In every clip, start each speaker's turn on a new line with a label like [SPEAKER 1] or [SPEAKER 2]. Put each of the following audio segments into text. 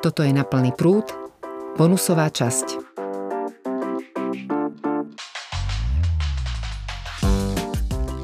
[SPEAKER 1] Toto je na plný prúd, bonusová časť.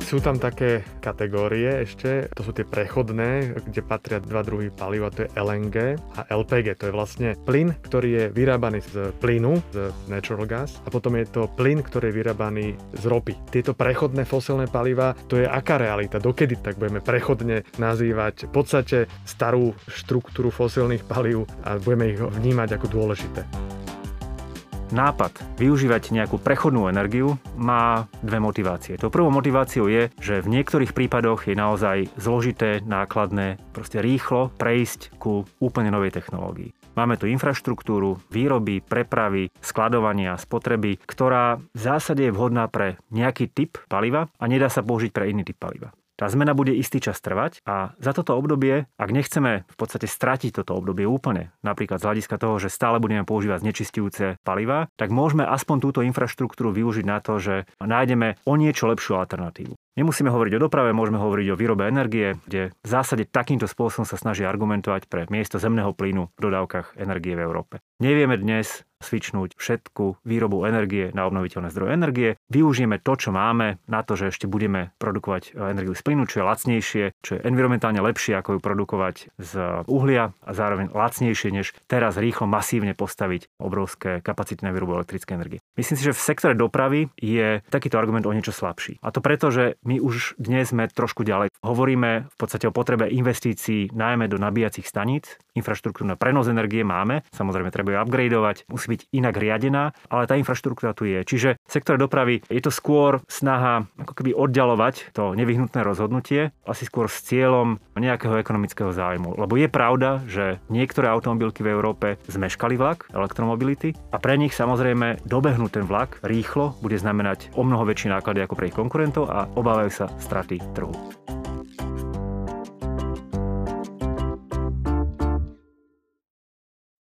[SPEAKER 2] Sú tam také kategórie ešte, to sú tie prechodné, kde patria dva druhy paliva, to je LNG a LPG. To je vlastne plyn, ktorý je vyrábaný z plynu, z natural gas a potom je to plyn, ktorý je vyrábaný z ropy. Tieto prechodné fosilné paliva, to je aká realita, dokedy tak budeme prechodne nazývať v podstate starú štruktúru fosilných palív a budeme ich vnímať ako dôležité.
[SPEAKER 3] Nápad využívať nejakú prechodnú energiu má dve motivácie. To prvou motiváciou je, že v niektorých prípadoch je naozaj zložité, nákladné, proste rýchlo prejsť ku úplne novej technológii. Máme tu infraštruktúru výroby, prepravy, skladovania, spotreby, ktorá v zásade je vhodná pre nejaký typ paliva a nedá sa použiť pre iný typ paliva. Tá zmena bude istý čas trvať a za toto obdobie, ak nechceme v podstate stratiť toto obdobie úplne, napríklad z hľadiska toho, že stále budeme používať znečistujúce paliva, tak môžeme aspoň túto infraštruktúru využiť na to, že nájdeme o niečo lepšiu alternatívu. Nemusíme hovoriť o doprave, môžeme hovoriť o výrobe energie, kde v zásade takýmto spôsobom sa snaží argumentovať pre miesto zemného plynu v dodávkach energie v Európe. Nevieme dnes svičnúť všetku výrobu energie na obnoviteľné zdroje energie. Využijeme to, čo máme, na to, že ešte budeme produkovať energiu z plynu, čo je lacnejšie, čo je environmentálne lepšie, ako ju produkovať z uhlia a zároveň lacnejšie, než teraz rýchlo masívne postaviť obrovské kapacity na výrobu elektrickej energie. Myslím si, že v sektore dopravy je takýto argument o niečo slabší. A to preto, že my už dnes sme trošku ďalej. Hovoríme v podstate o potrebe investícií najmä do nabíjacích staníc. Infraštruktúru na prenos energie máme, samozrejme treba ju upgradeovať, musí byť inak riadená, ale tá infraštruktúra tu je. Čiže v sektore dopravy je to skôr snaha ako keby oddalovať to nevyhnutné rozhodnutie, asi skôr s cieľom nejakého ekonomického zájmu. Lebo je pravda, že niektoré automobilky v Európe zmeškali vlak elektromobility a pre nich samozrejme dobehnúť ten vlak rýchlo bude znamenať o mnoho väčšie náklady ako pre ich konkurentov a obávajú sa straty trhu.